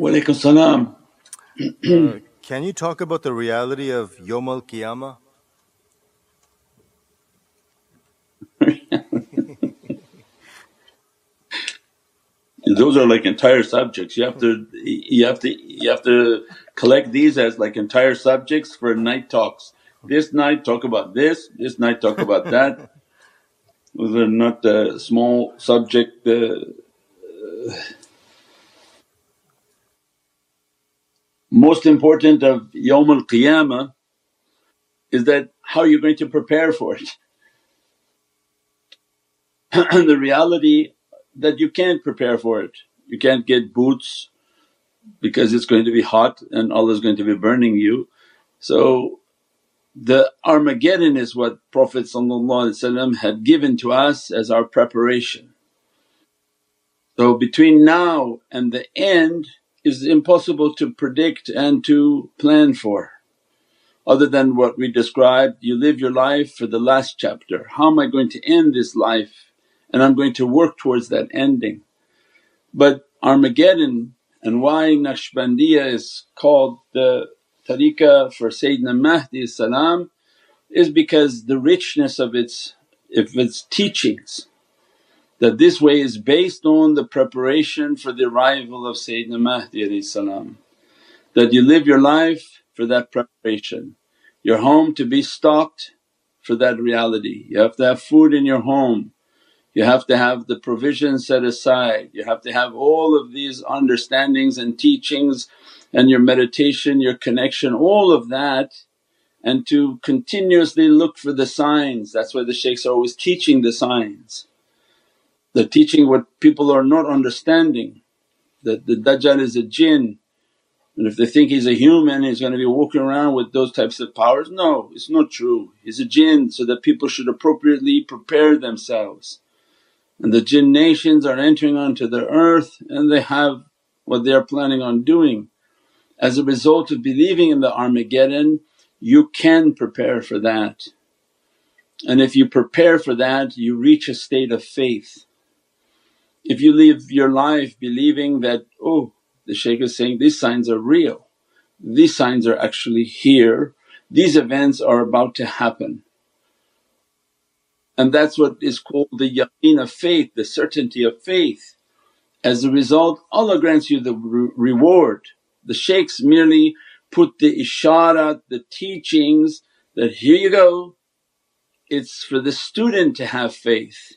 Walaikum salam. Uh, can you talk about the reality of Yom Al Qiyamah? Those are like entire subjects. You have to you have to you have to collect these as like entire subjects for night talks. This night talk about this, this night talk about that. Those are not a small subject. Uh, most important of Yawm al Qiyamah is that how you're going to prepare for it. and the reality that you can't prepare for it. You can't get boots because it's going to be hot and Allah is going to be burning you. So the Armageddon is what Prophet had given to us as our preparation. So between now and the end is impossible to predict and to plan for other than what we described. You live your life for the last chapter, how am I going to end this life? And I'm going to work towards that ending. But Armageddon and why Naqshbandiya is called the tariqah for Sayyidina Mahdi is because the richness of its if its teachings that this way is based on the preparation for the arrival of Sayyidina Mahdi. That you live your life for that preparation, your home to be stocked for that reality. You have to have food in your home, you have to have the provisions set aside, you have to have all of these understandings and teachings and your meditation, your connection, all of that and to continuously look for the signs. That's why the shaykhs are always teaching the signs. They're teaching what people are not understanding that the Dajjal is a jinn and if they think he's a human he's going to be walking around with those types of powers. No, it's not true. He's a jinn so that people should appropriately prepare themselves. And the jinn nations are entering onto the earth and they have what they are planning on doing. As a result of believing in the Armageddon you can prepare for that. And if you prepare for that you reach a state of faith. If you live your life believing that, oh the shaykh is saying these signs are real, these signs are actually here, these events are about to happen. And that's what is called the yaqeen of faith, the certainty of faith. As a result Allah grants you the re- reward. The shaykhs merely put the isharat, the teachings that, here you go, it's for the student to have faith.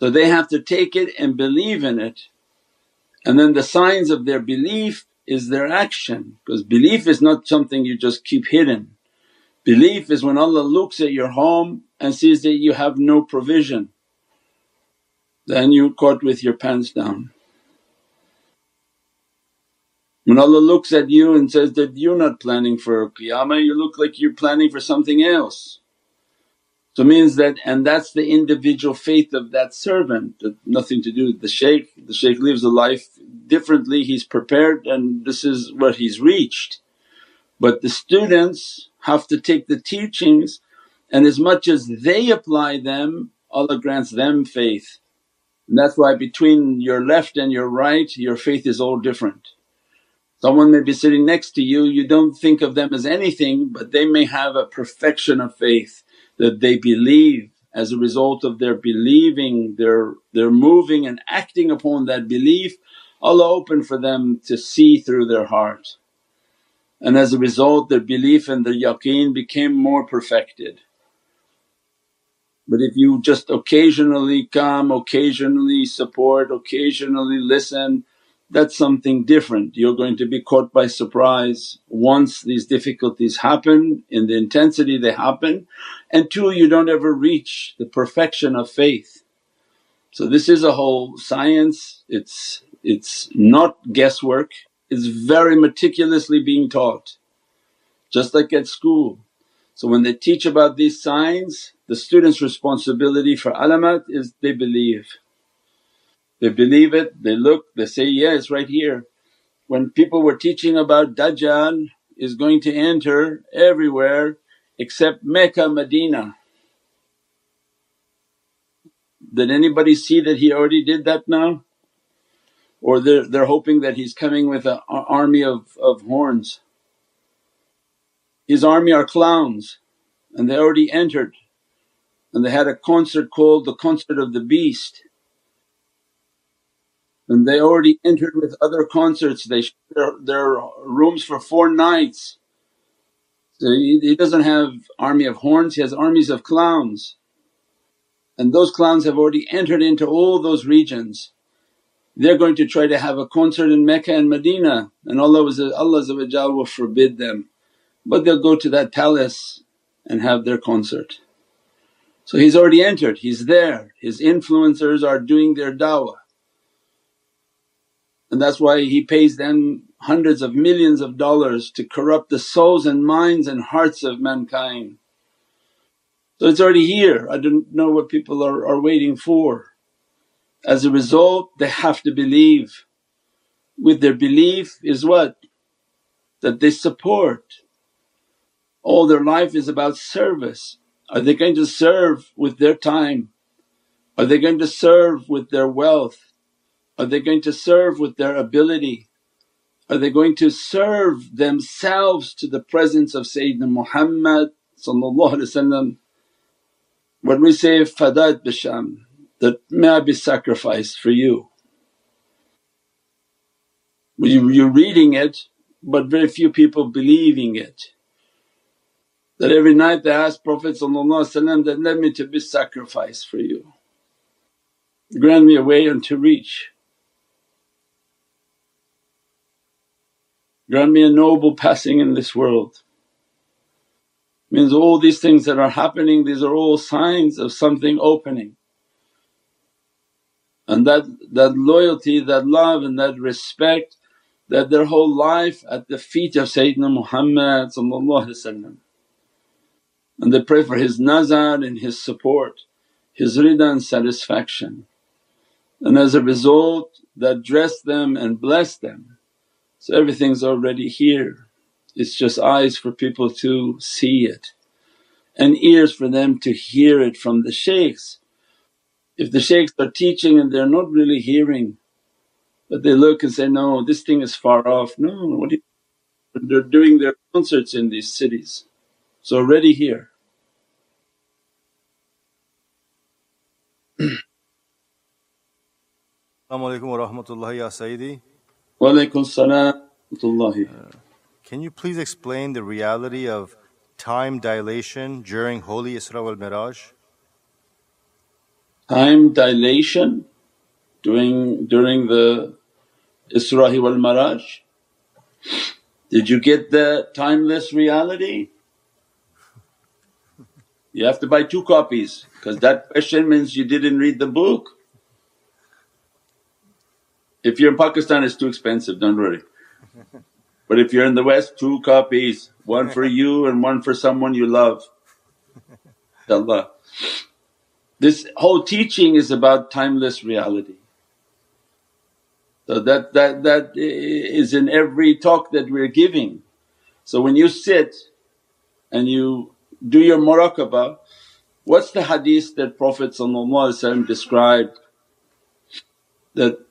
So they have to take it and believe in it and then the signs of their belief is their action because belief is not something you just keep hidden. Belief is when Allah looks at your home and sees that you have no provision, then you caught with your pants down. When Allah looks at you and says that you're not planning for qiyamah, you look like you're planning for something else. So means that and that's the individual faith of that servant that nothing to do with the shaykh. The shaykh lives a life differently, he's prepared and this is what he's reached. But the students have to take the teachings and as much as they apply them Allah grants them faith. And that's why between your left and your right your faith is all different. Someone may be sitting next to you, you don't think of them as anything but they may have a perfection of faith that they believe as a result of their believing, their, their moving and acting upon that belief, Allah opened for them to see through their heart. And as a result their belief and their yaqeen became more perfected. But if you just occasionally come, occasionally support, occasionally listen that's something different. You're going to be caught by surprise once these difficulties happen in the intensity they happen and two you don't ever reach the perfection of faith. So this is a whole science, it's, it's not guesswork, it's very meticulously being taught just like at school. So when they teach about these signs the student's responsibility for alamat is they believe they believe it, they look, they say, yeah it's right here. When people were teaching about Dajjal is going to enter everywhere except Mecca, Medina. Did anybody see that he already did that now? or they're, they're hoping that he's coming with an army of, of horns. His army are clowns and they already entered and they had a concert called the Concert of the Beast and they already entered with other concerts, they their, their rooms for four nights. So he, he doesn't have army of horns, he has armies of clowns. And those clowns have already entered into all those regions. They're going to try to have a concert in Mecca and Medina. And Allah, Allah will forbid them. But they'll go to that palace and have their concert. So he's already entered, he's there, his influencers are doing their dawah and that's why he pays them hundreds of millions of dollars to corrupt the souls and minds and hearts of mankind. So it's already here, I don't know what people are, are waiting for. As a result they have to believe. With their belief is what? That they support. All their life is about service. Are they going to serve with their time? Are they going to serve with their wealth? Are they going to serve with their ability? Are they going to serve themselves to the presence of Sayyidina Muhammad When we say, fadat bisham that may I be sacrificed for you. You're reading it but very few people believing it. That every night they ask Prophet that, let me to be sacrificed for you, grant me a way unto reach. Grant me a noble passing in this world. Means all these things that are happening these are all signs of something opening. And that, that loyalty, that love and that respect that their whole life at the feet of Sayyidina Muhammad and they pray for his nazar and his support, his rida and satisfaction. And as a result that dress them and bless them so everything's already here, it's just eyes for people to see it and ears for them to hear it from the shaykhs. If the shaykhs are teaching and they're not really hearing but they look and say, no this thing is far off, no what do you they're doing their concerts in these cities. It's already here. Assalamu alaikum wa rahmatullahi ya Sayyidi. Wa salam uh, Can you please explain the reality of time dilation during Holy Isra wal Miraj? Time dilation during, during the Isra wal Miraj? Did you get the timeless reality? You have to buy two copies because that question means you didn't read the book. If you're in Pakistan it's too expensive, don't worry. But if you're in the West, two copies, one for you and one for someone you love. Allah. This whole teaching is about timeless reality. So that, that, that is in every talk that we're giving. So when you sit and you do your muraqabah, what's the hadith that Prophet described that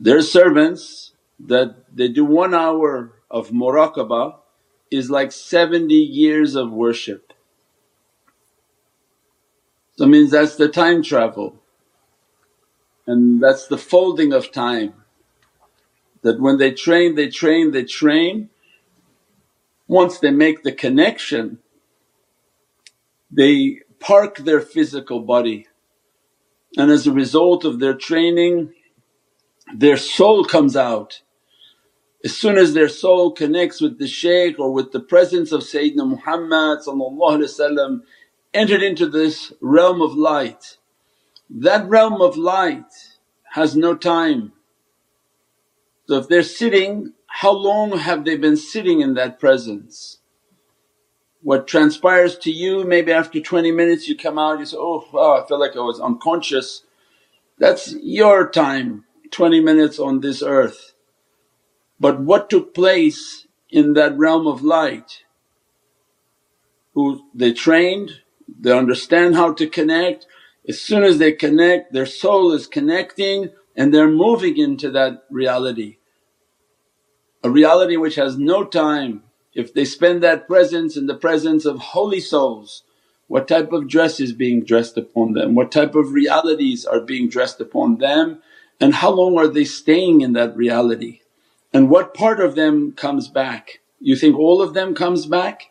their servants that they do one hour of muraqabah is like 70 years of worship. So means that's the time travel and that's the folding of time. That when they train, they train, they train, once they make the connection they park their physical body and as a result of their training their soul comes out. As soon as their soul connects with the shaykh or with the presence of Sayyidina Muhammad entered into this realm of light. That realm of light has no time. So if they're sitting, how long have they been sitting in that presence? What transpires to you maybe after 20 minutes you come out you say, oh wow I feel like I was unconscious. That's your time 20 minutes on this earth. But what took place in that realm of light? Who they trained, they understand how to connect. As soon as they connect, their soul is connecting, and they're moving into that reality. A reality which has no time. If they spend that presence in the presence of holy souls, what type of dress is being dressed upon them, what type of realities are being dressed upon them and how long are they staying in that reality and what part of them comes back. You think all of them comes back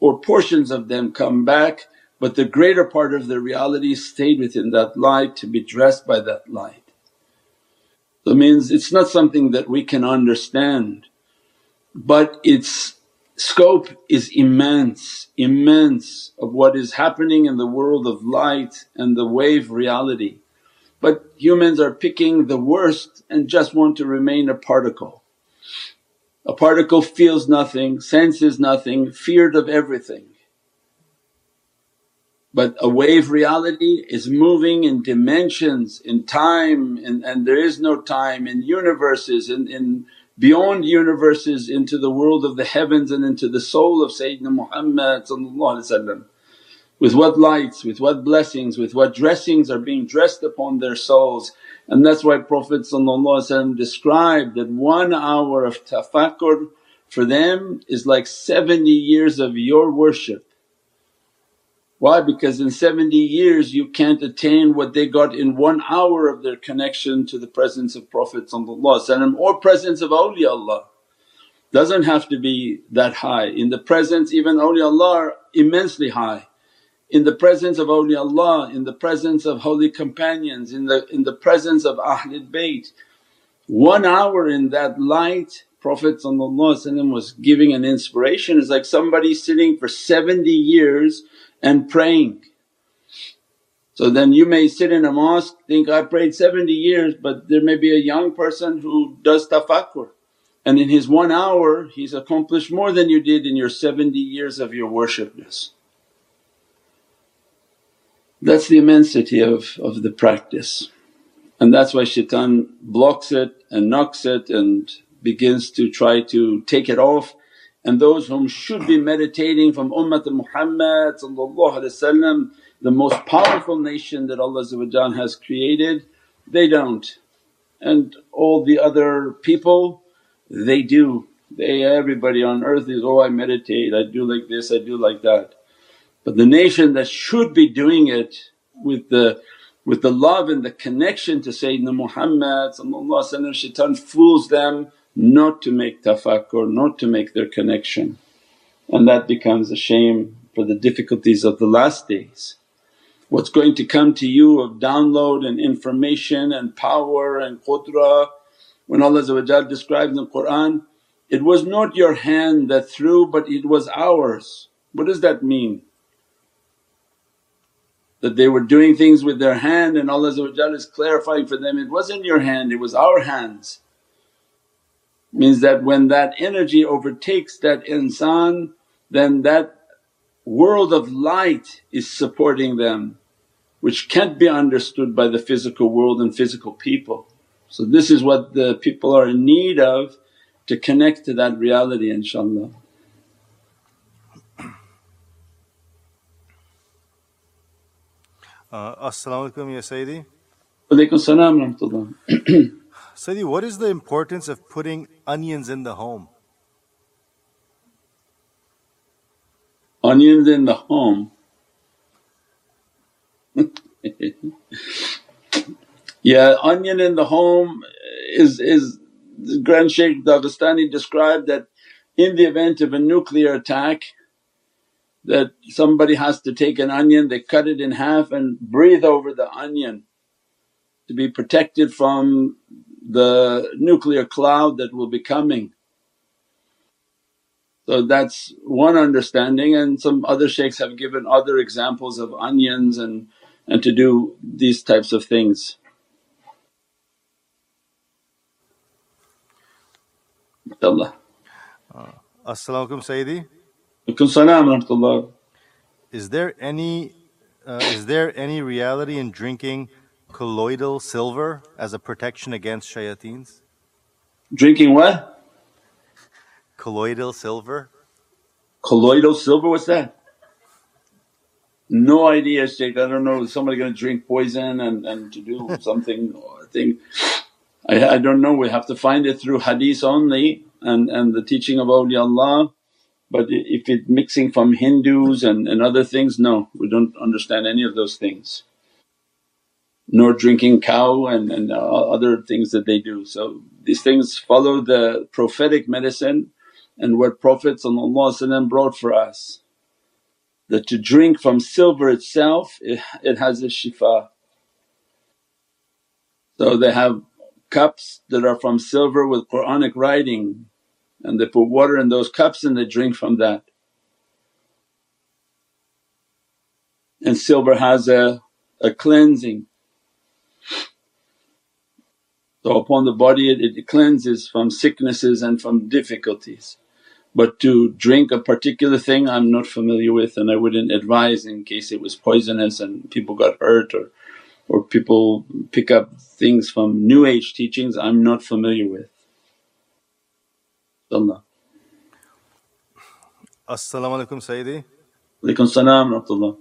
or portions of them come back but the greater part of the reality stayed within that light to be dressed by that light. So means it's not something that we can understand but its scope is immense, immense of what is happening in the world of light and the wave reality. But humans are picking the worst and just want to remain a particle. A particle feels nothing, senses nothing, feared of everything. But a wave reality is moving in dimensions, in time and, and there is no time, in universes, in, in beyond universes into the world of the heavens and into the soul of Sayyidina Muhammad with what lights, with what blessings, with what dressings are being dressed upon their souls. And that's why Prophet described that one hour of tafakkur for them is like 70 years of your worship. Why? Because in 70 years you can't attain what they got in one hour of their connection to the presence of Prophet or presence of awliyaullah. Doesn't have to be that high, in the presence even awliyaullah are immensely high. In the presence of awliyaullah, in the presence of holy companions, in the, in the presence of Ahlul Bayt. One hour in that light Prophet was giving an inspiration, it's like somebody sitting for 70 years and praying. So then you may sit in a mosque think, I prayed 70 years but there may be a young person who does tafakkur and in his one hour he's accomplished more than you did in your 70 years of your worshipness. That's the immensity of, of the practice and that's why shaitan blocks it and knocks it and begins to try to take it off and those whom should be meditating from Ummat Muhammad the most powerful nation that Allah has created, they don't. And all the other people they do, they everybody on earth is, oh I meditate, I do like this, I do like that. But the nation that should be doing it with the with the love and the connection to Sayyidina Muhammad shaitan fools them not to make tafakkur, not to make their connection. And that becomes a shame for the difficulties of the last days. What's going to come to you of download and information and power and qudra when Allah describes in the Qur'an, it was not your hand that threw but it was ours. What does that mean? That they were doing things with their hand and Allah is clarifying for them, it wasn't your hand, it was our hands means that when that energy overtakes that insan then that world of light is supporting them which can't be understood by the physical world and physical people. So this is what the people are in need of to connect to that reality inshaAllah. Uh, As-salamu alaykum ya Sayyidi. Walaykum salam rahmatullah. Sayyidi, what is the importance of putting onions in the home? Onions in the home yeah, onion in the home is is Grand Shaykh Dagestani described that in the event of a nuclear attack that somebody has to take an onion, they cut it in half and breathe over the onion to be protected from the nuclear cloud that will be coming. So that's one understanding and some other shaykhs have given other examples of onions and, and to do these types of things. Allah. Uh, As-salamu alaykum Sayyidi. Alaikum salam rahmatullah. Is there any uh, is there any reality in drinking colloidal silver as a protection against shayateens? Drinking what? Colloidal silver. Colloidal silver, what's that? No idea Shaykh, I don't know is somebody gonna drink poison and, and to do something I think I, I don't know we have to find it through hadith only and, and the teaching of awliyaullah but if it's mixing from Hindus and, and other things no we don't understand any of those things nor drinking cow and, and uh, other things that they do. So these things follow the prophetic medicine and what Prophet brought for us that to drink from silver itself it, it has a shifa. So they have cups that are from silver with Quranic writing and they put water in those cups and they drink from that. And silver has a, a cleansing So upon the body it, it cleanses from sicknesses and from difficulties. But to drink a particular thing I'm not familiar with and I wouldn't advise in case it was poisonous and people got hurt or, or people pick up things from new age teachings I'm not familiar with. As-salamu alaykum Sayyidi. Alaykum salam.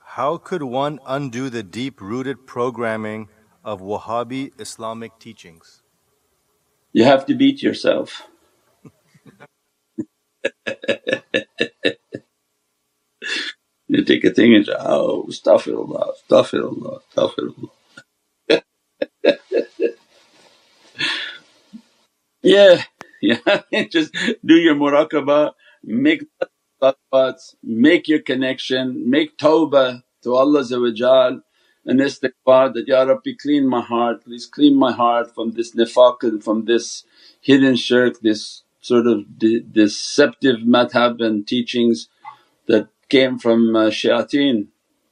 How could one undo the deep rooted programming of Wahhabi Islamic teachings? You have to beat yourself. you take a thing and say, oh astaghfirullah, astaghfirullah, astaghfirullah. yeah, yeah, just do your muraqabah, make salawats, make your connection, make tawbah to Allah and istighfar that, Ya Rabbi clean my heart, please clean my heart from this nifaq and from this hidden shirk, this sort of de- deceptive madhab and teachings that came from uh, shayateen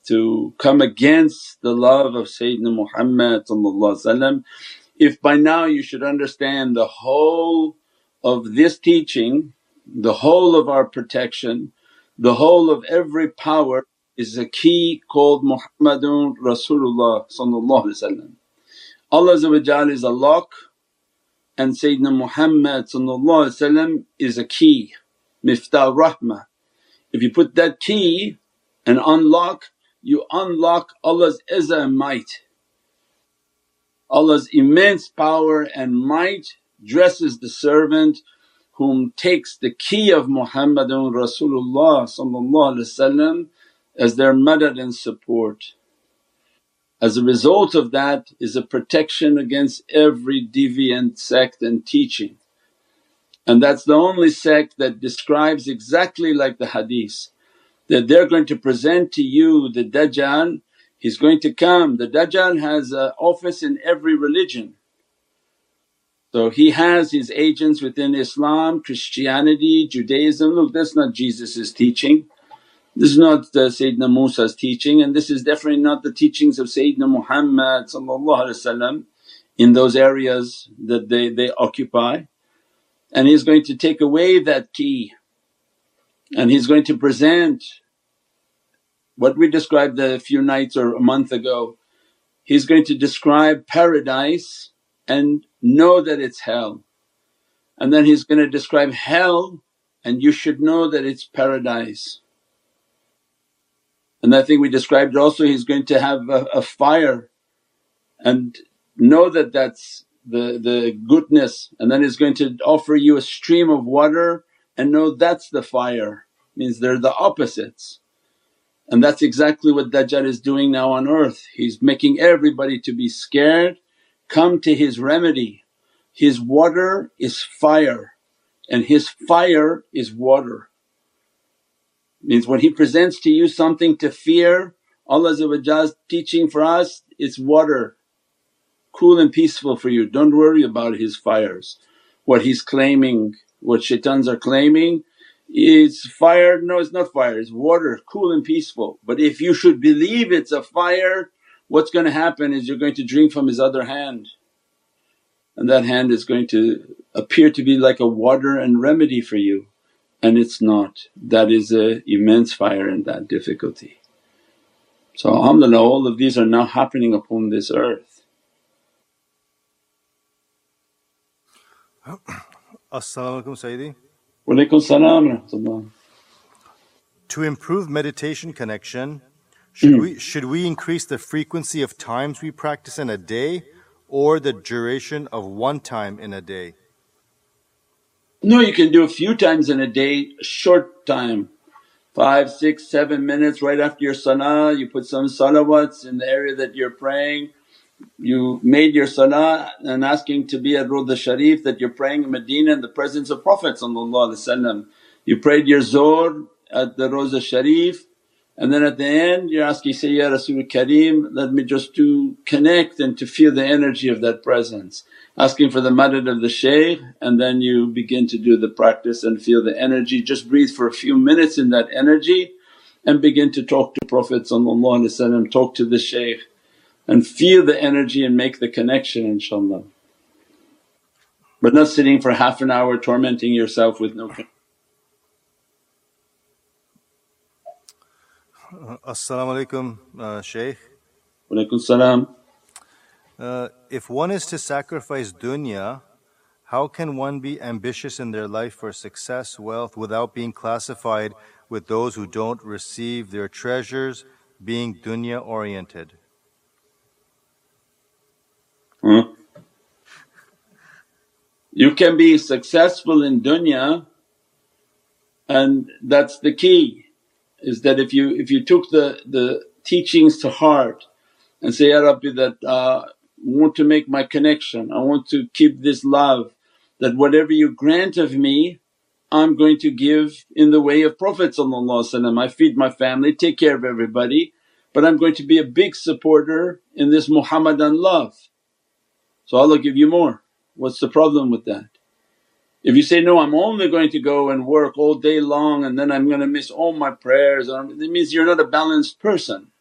to come against the love of Sayyidina Muhammad If by now you should understand the whole of this teaching, the whole of our protection, the whole of every power is a key called Muhammadun Rasulullah Allah is a lock and Sayyidina Muhammad is a key, miftah rahmah. If you put that key and unlock, you unlock Allah's izzah and might. Allah's immense power and might dresses the servant whom takes the key of Muhammadun Rasulullah as their madad and support. As a result of that is a protection against every deviant sect and teaching. And that's the only sect that describes exactly like the hadith that they're going to present to you the Dajjal, he's going to come. The Dajjal has an office in every religion. So he has his agents within Islam, Christianity, Judaism. Look, that's not Jesus' teaching. This is not uh, Sayyidina Musa's teaching and this is definitely not the teachings of Sayyidina Muhammad in those areas that they, they occupy. And he's going to take away that key and he's going to present what we described a few nights or a month ago. He's going to describe paradise and know that it's hell and then he's going to describe hell and you should know that it's paradise. And I think we described also he's going to have a, a fire and know that that's the, the goodness and then he's going to offer you a stream of water and know that's the fire, means they're the opposites. And that's exactly what Dajjal is doing now on earth. He's making everybody to be scared, come to his remedy. His water is fire and his fire is water. Means when He presents to you something to fear, Allah's teaching for us it's water, cool and peaceful for you, don't worry about His fires. What He's claiming, what shaitans are claiming is fire, no it's not fire, it's water, cool and peaceful. But if you should believe it's a fire, what's going to happen is you're going to drink from his other hand and that hand is going to appear to be like a water and remedy for you and it's not. That is a immense fire and that difficulty. So alhamdulillah all of these are now happening upon this earth. As-salamu alaykum Sayyidi. Walaykum salam. To improve meditation connection, should mm. we should we increase the frequency of times we practice in a day or the duration of one time in a day? No, you can do a few times in a day, a short time, five, six, seven minutes right after your salah. You put some salawats in the area that you're praying. You made your salah and asking to be at Rawda Sharif that you're praying in Medina in the presence of Prophet You prayed your Zohr at the Rawda Sharif and then at the end you're asking, say, Ya Rasul Kareem let me just to connect and to feel the energy of that presence. Asking for the madad of the shaykh and then you begin to do the practice and feel the energy. Just breathe for a few minutes in that energy and begin to talk to Prophet talk to the shaykh and feel the energy and make the connection inshaAllah. But not sitting for half an hour tormenting yourself with no Uh, As-salamu alaykum uh, Shaykh. Walaykum salam. Uh, if one is to sacrifice dunya, how can one be ambitious in their life for success, wealth without being classified with those who don't receive their treasures being dunya oriented? Huh? You can be successful in dunya and that's the key is that if you if you took the, the teachings to heart and say, Ya Rabbi that uh, want to make my connection, I want to keep this love that whatever you grant of me I'm going to give in the way of Prophet I feed my family, take care of everybody but I'm going to be a big supporter in this Muhammadan love. So Allah give you more, what's the problem with that? If you say, no I'm only going to go and work all day long and then I'm going to miss all my prayers, um, it means you're not a balanced person.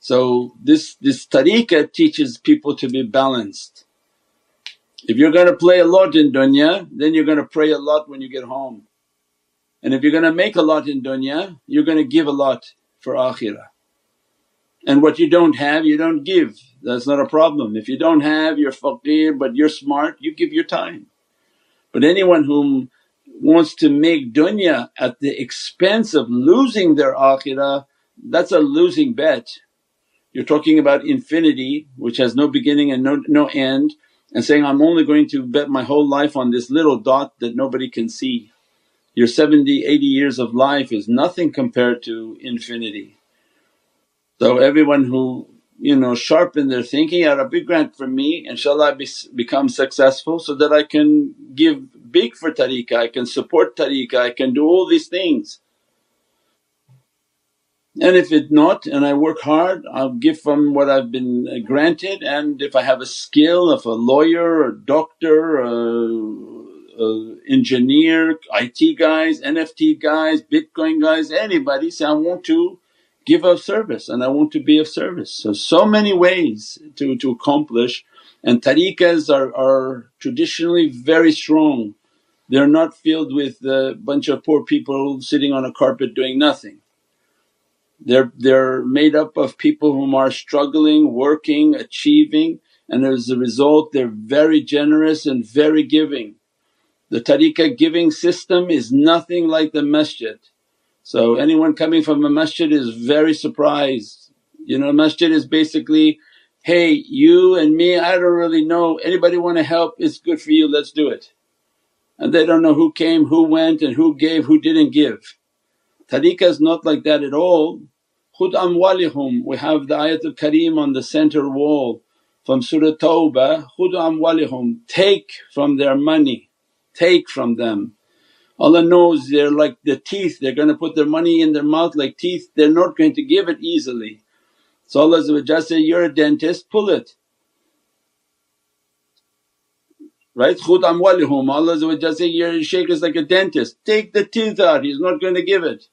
So this, this tariqah teaches people to be balanced. If you're going to play a lot in dunya then you're going to pray a lot when you get home. And if you're going to make a lot in dunya you're going to give a lot for akhirah. And what you don't have you don't give, that's not a problem. If you don't have you're faqir but you're smart you give your time. But anyone who wants to make dunya at the expense of losing their akhirah that's a losing bet. You're talking about infinity which has no beginning and no, no end and saying, I'm only going to bet my whole life on this little dot that nobody can see. Your 70, 80 years of life is nothing compared to infinity. So everyone who you know sharpen their thinking, Ya Rabbi grant for me inshaAllah I be, become successful so that I can give big for tariqah, I can support tariqah, I can do all these things. And if it not and I work hard I'll give from what I've been uh, granted. And if I have a skill of a lawyer or doctor, a, engineer, IT guys, NFT guys, Bitcoin guys, anybody say, I want to give of service and I want to be of service. So, so many ways to, to accomplish and tariqahs are, are traditionally very strong. They're not filled with a bunch of poor people sitting on a carpet doing nothing. They're, they're made up of people whom are struggling, working, achieving and as a result they're very generous and very giving. The tariqah giving system is nothing like the masjid. So anyone coming from a masjid is very surprised. You know masjid is basically, hey you and me I don't really know, anybody want to help it's good for you let's do it. And they don't know who came, who went and who gave, who didn't give. Tariqah is not like that at all. Khud amwalihum, we have the ayatul kareem on the center wall from Surah Tawbah, khud amwalihum, take from their money, take from them. Allah knows they're like the teeth, they're going to put their money in their mouth like teeth, they're not going to give it easily. So Allah say, you're a dentist, pull it. Right? Khud amwalihum, Allah say, your shaykh is like a dentist, take the teeth out, he's not going to give it.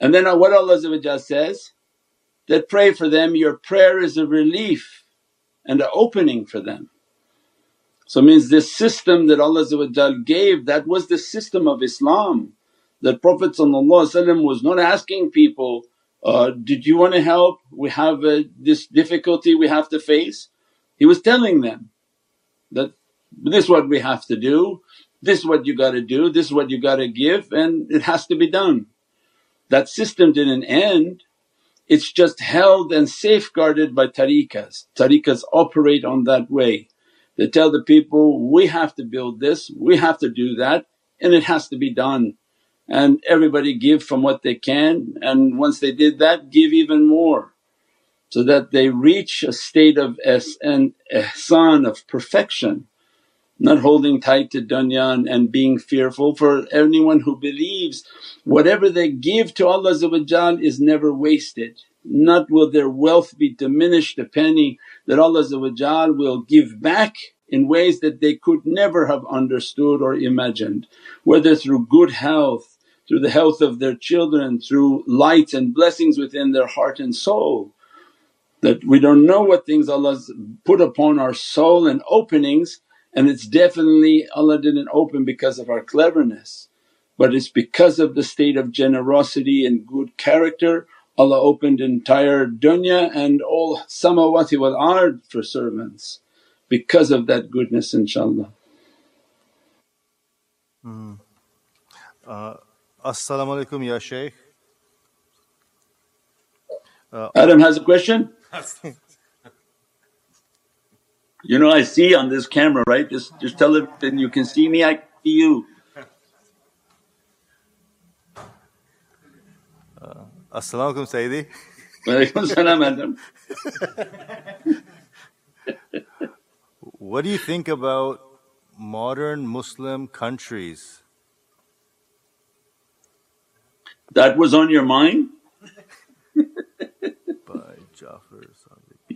And then what Allah says that pray for them, your prayer is a relief and an opening for them. So it means this system that Allah gave that was the system of Islam that Prophet was not asking people, uh, did you want to help? We have this difficulty we have to face. He was telling them that this is what we have to do, this is what you got to do, this is what you got to give and it has to be done. that system didn't end, it's just held and safeguarded by tariqas. Tariqas operate on that way. They tell the people, we have to build this, we have to do that and it has to be done and everybody give from what they can and once they did that give even more so that they reach a state of es- and ihsan of perfection not holding tight to dunya and being fearful for anyone who believes whatever they give to Allah is never wasted. Not will their wealth be diminished a penny that Allah will give back in ways that they could never have understood or imagined, whether through good health, through the health of their children, through light and blessings within their heart and soul. That we don't know what things Allah's put upon our soul and openings and it's definitely Allah didn't open because of our cleverness but it's because of the state of generosity and good character Allah opened entire dunya and all samawati wal ard for servants because of that goodness inshaAllah. Mm. Uh, As-salamu alaykum ya Shaykh. Uh, Adam has a question? You know I see on this camera right? Just just tell it then you can see me, I see you. As-salamu alaykum Sayyidi. Walaikum salam Adam. What do you think about modern Muslim countries? That was on your mind? By Jafar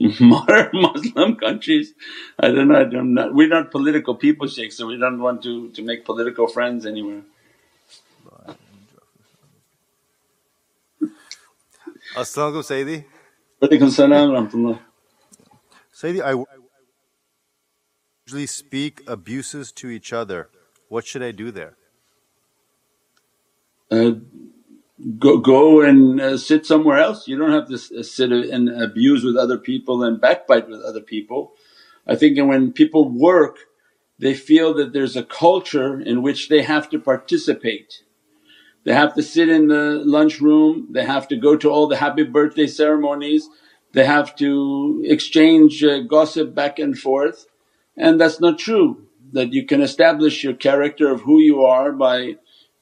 modern Muslim countries. I don't know, I'm not, we're not political people Sheikh, so we don't want to, to make political friends anywhere. As-salamu Sayyidi. Walaikum salam rahmatullah. Sayyidi, I usually speak abuses to each other. What should I do there? Uh, go, go and uh, sit somewhere else. You don't have to uh, sit and abuse with other people and backbite with other people. I think when people work they feel that there's a culture in which they have to participate. They have to sit in the lunch room, they have to go to all the happy birthday ceremonies, they have to exchange uh, gossip back and forth. And that's not true that you can establish your character of who you are by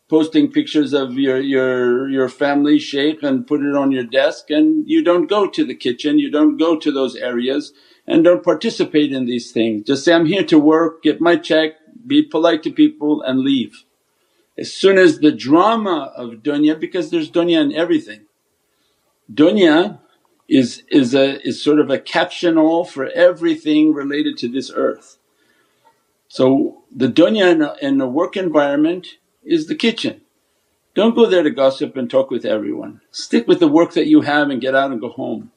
posting pictures of your, your, your family shaykh and put it on your desk. And you don't go to the kitchen, you don't go to those areas and don't participate in these things. Just say, I'm here to work, get my check, be polite to people and leave. As soon as the drama of dunya because there's dunya in everything. Dunya is, is, a, is sort of a caption all for everything related to this earth. So the dunya in a, in a work environment is the kitchen. Don't go there to gossip and talk with everyone. Stick with the work that you have and get out and go home.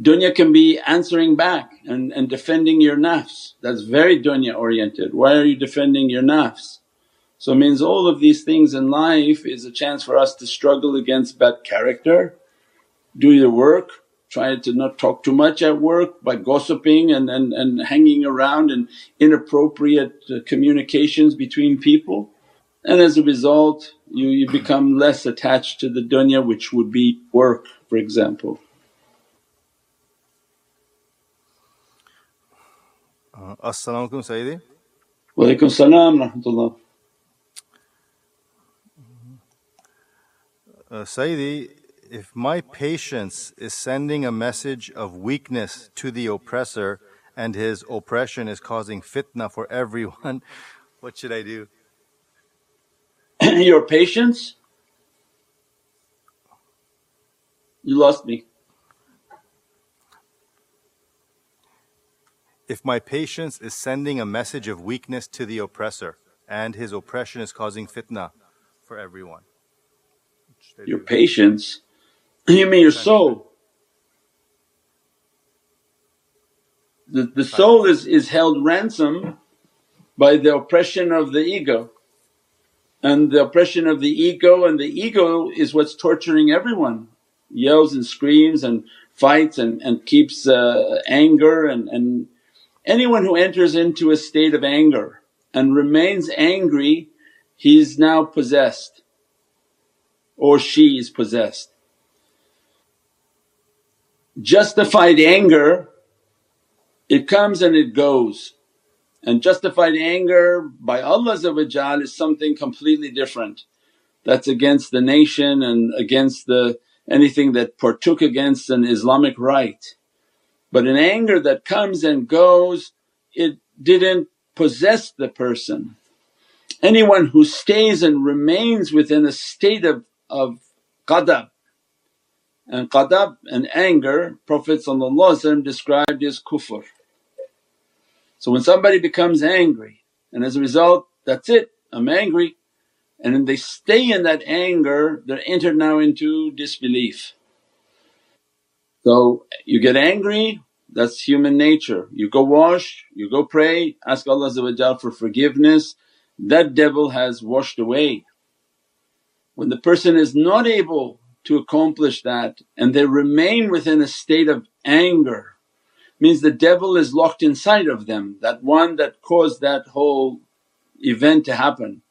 Dunya can be answering back and, and defending your nafs, that's very dunya oriented. Why are you defending your nafs? So it means all of these things in life is a chance for us to struggle against bad character, do your work, try to not talk too much at work by gossiping and, and, and hanging around and inappropriate uh, communications between people and as a result you, you become less attached to the dunya which would be work for example. Uh, As-salamu alaykum Sayyidi. Walaikum salam rahmatullah. Uh, Sayyidi, if my patience is sending a message of weakness to the oppressor and his oppression is causing fitna for everyone, what should I do? your patience? You lost me. If my patience is sending a message of weakness to the oppressor and his oppression is causing fitna for everyone. Your patience? You mean your soul? The, the soul is, is held ransom by the oppression of the ego. And the oppression of the ego and the ego is what's torturing everyone. Yells and screams and fights and, and keeps uh, anger and, and anyone who enters into a state of anger and remains angry he's now possessed or she is possessed. Justified anger, it comes and it goes and justified anger by Allah is something completely different. That's against the nation and against the anything that partook against an Islamic right. But an anger that comes and goes it didn't possess the person. Anyone who stays and remains within a state of, of ghadab and ghadab and anger Prophet described as kufr. So when somebody becomes angry and as a result, that's it, I'm angry and then they stay in that anger, they're entered now into disbelief. So you get angry, that's human nature. You go wash, you go pray, ask Allah for forgiveness, that devil has washed away. When the person is not able to accomplish that and they remain within a state of anger means the devil is locked inside of them, that one that caused that whole event to happen.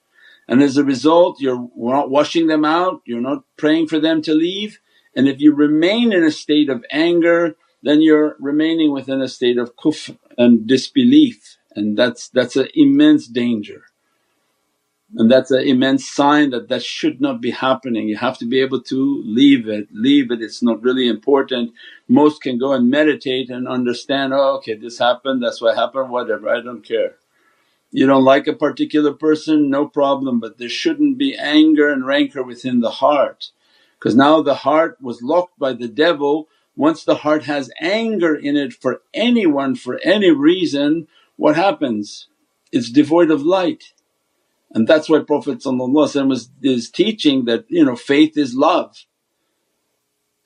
And as a result you're not washing them out, you're not praying for them to leave and if you remain in a state of anger then you're remaining within a state of kufr and disbelief and that's that's an immense danger. And that's an immense sign that that should not be happening. You have to be able to leave it, leave it, it's not really important. Most can go and meditate and understand, oh okay this happened, that's what happened, whatever, I don't care. You don't like a particular person, no problem, but there shouldn't be anger and rancor within the heart because now the heart was locked by the devil. Once the heart has anger in it for anyone for any reason, what happens? It's devoid of light. And that's why Prophet was is teaching that you know faith is love.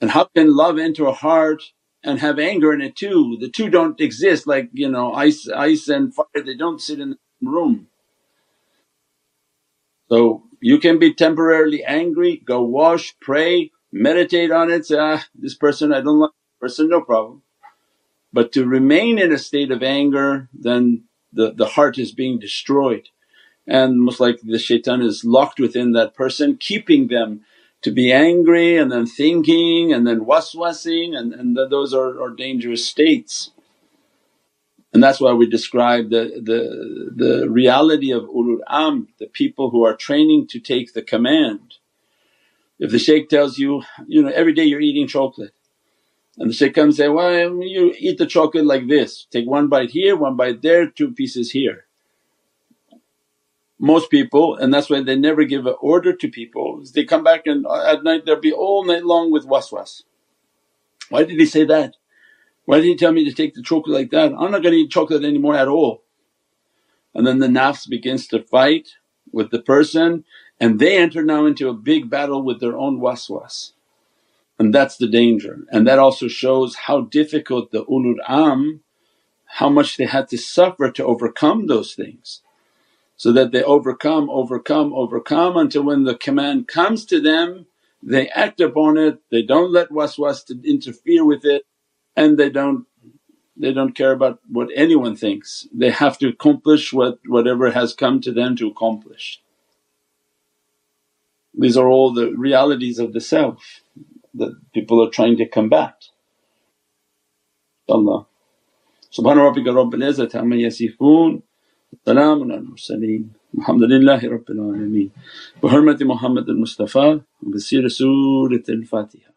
And how can love enter a heart and have anger in it too? The two don't exist like you know ice, ice and fire they don't sit in the same room. So you can be temporarily angry, go wash, pray, meditate on it, say, ah this person I don't like this person no problem. But to remain in a state of anger then the, the heart is being destroyed and most likely the shaitan is locked within that person keeping them to be angry and then thinking and then waswasing and, and those are, are dangerous states. And that's why we describe the, the, the reality of ulul amr, the people who are training to take the command. If the shaykh tells you, you know every day you're eating chocolate and the shaykh comes and say, well you eat the chocolate like this, take one bite here, one bite there, two pieces here most people and that's why they never give an order to people they come back and uh, at night they'll be all night long with waswas. Why did he say that? Why did he tell me to take the chocolate like that? I'm not going to eat chocolate anymore at all. And then the nafs begins to fight with the person and they enter now into a big battle with their own waswas. And that's the danger and that also shows how difficult the ulul am, how much they had to suffer to overcome those things so that they overcome, overcome, overcome until when the command comes to them they act upon it, they don't let waswas to interfere with it and they don't they don't care about what anyone thinks, they have to accomplish what whatever has come to them to accomplish. These are all the realities of the self that people are trying to combat. Allah. Subhana rabbika rabbil izzati amma yasifoon سلام على المرسلين. الحمد لله رب العالمين. بحرمة محمد المصطفى وبسير سورة الفاتحة.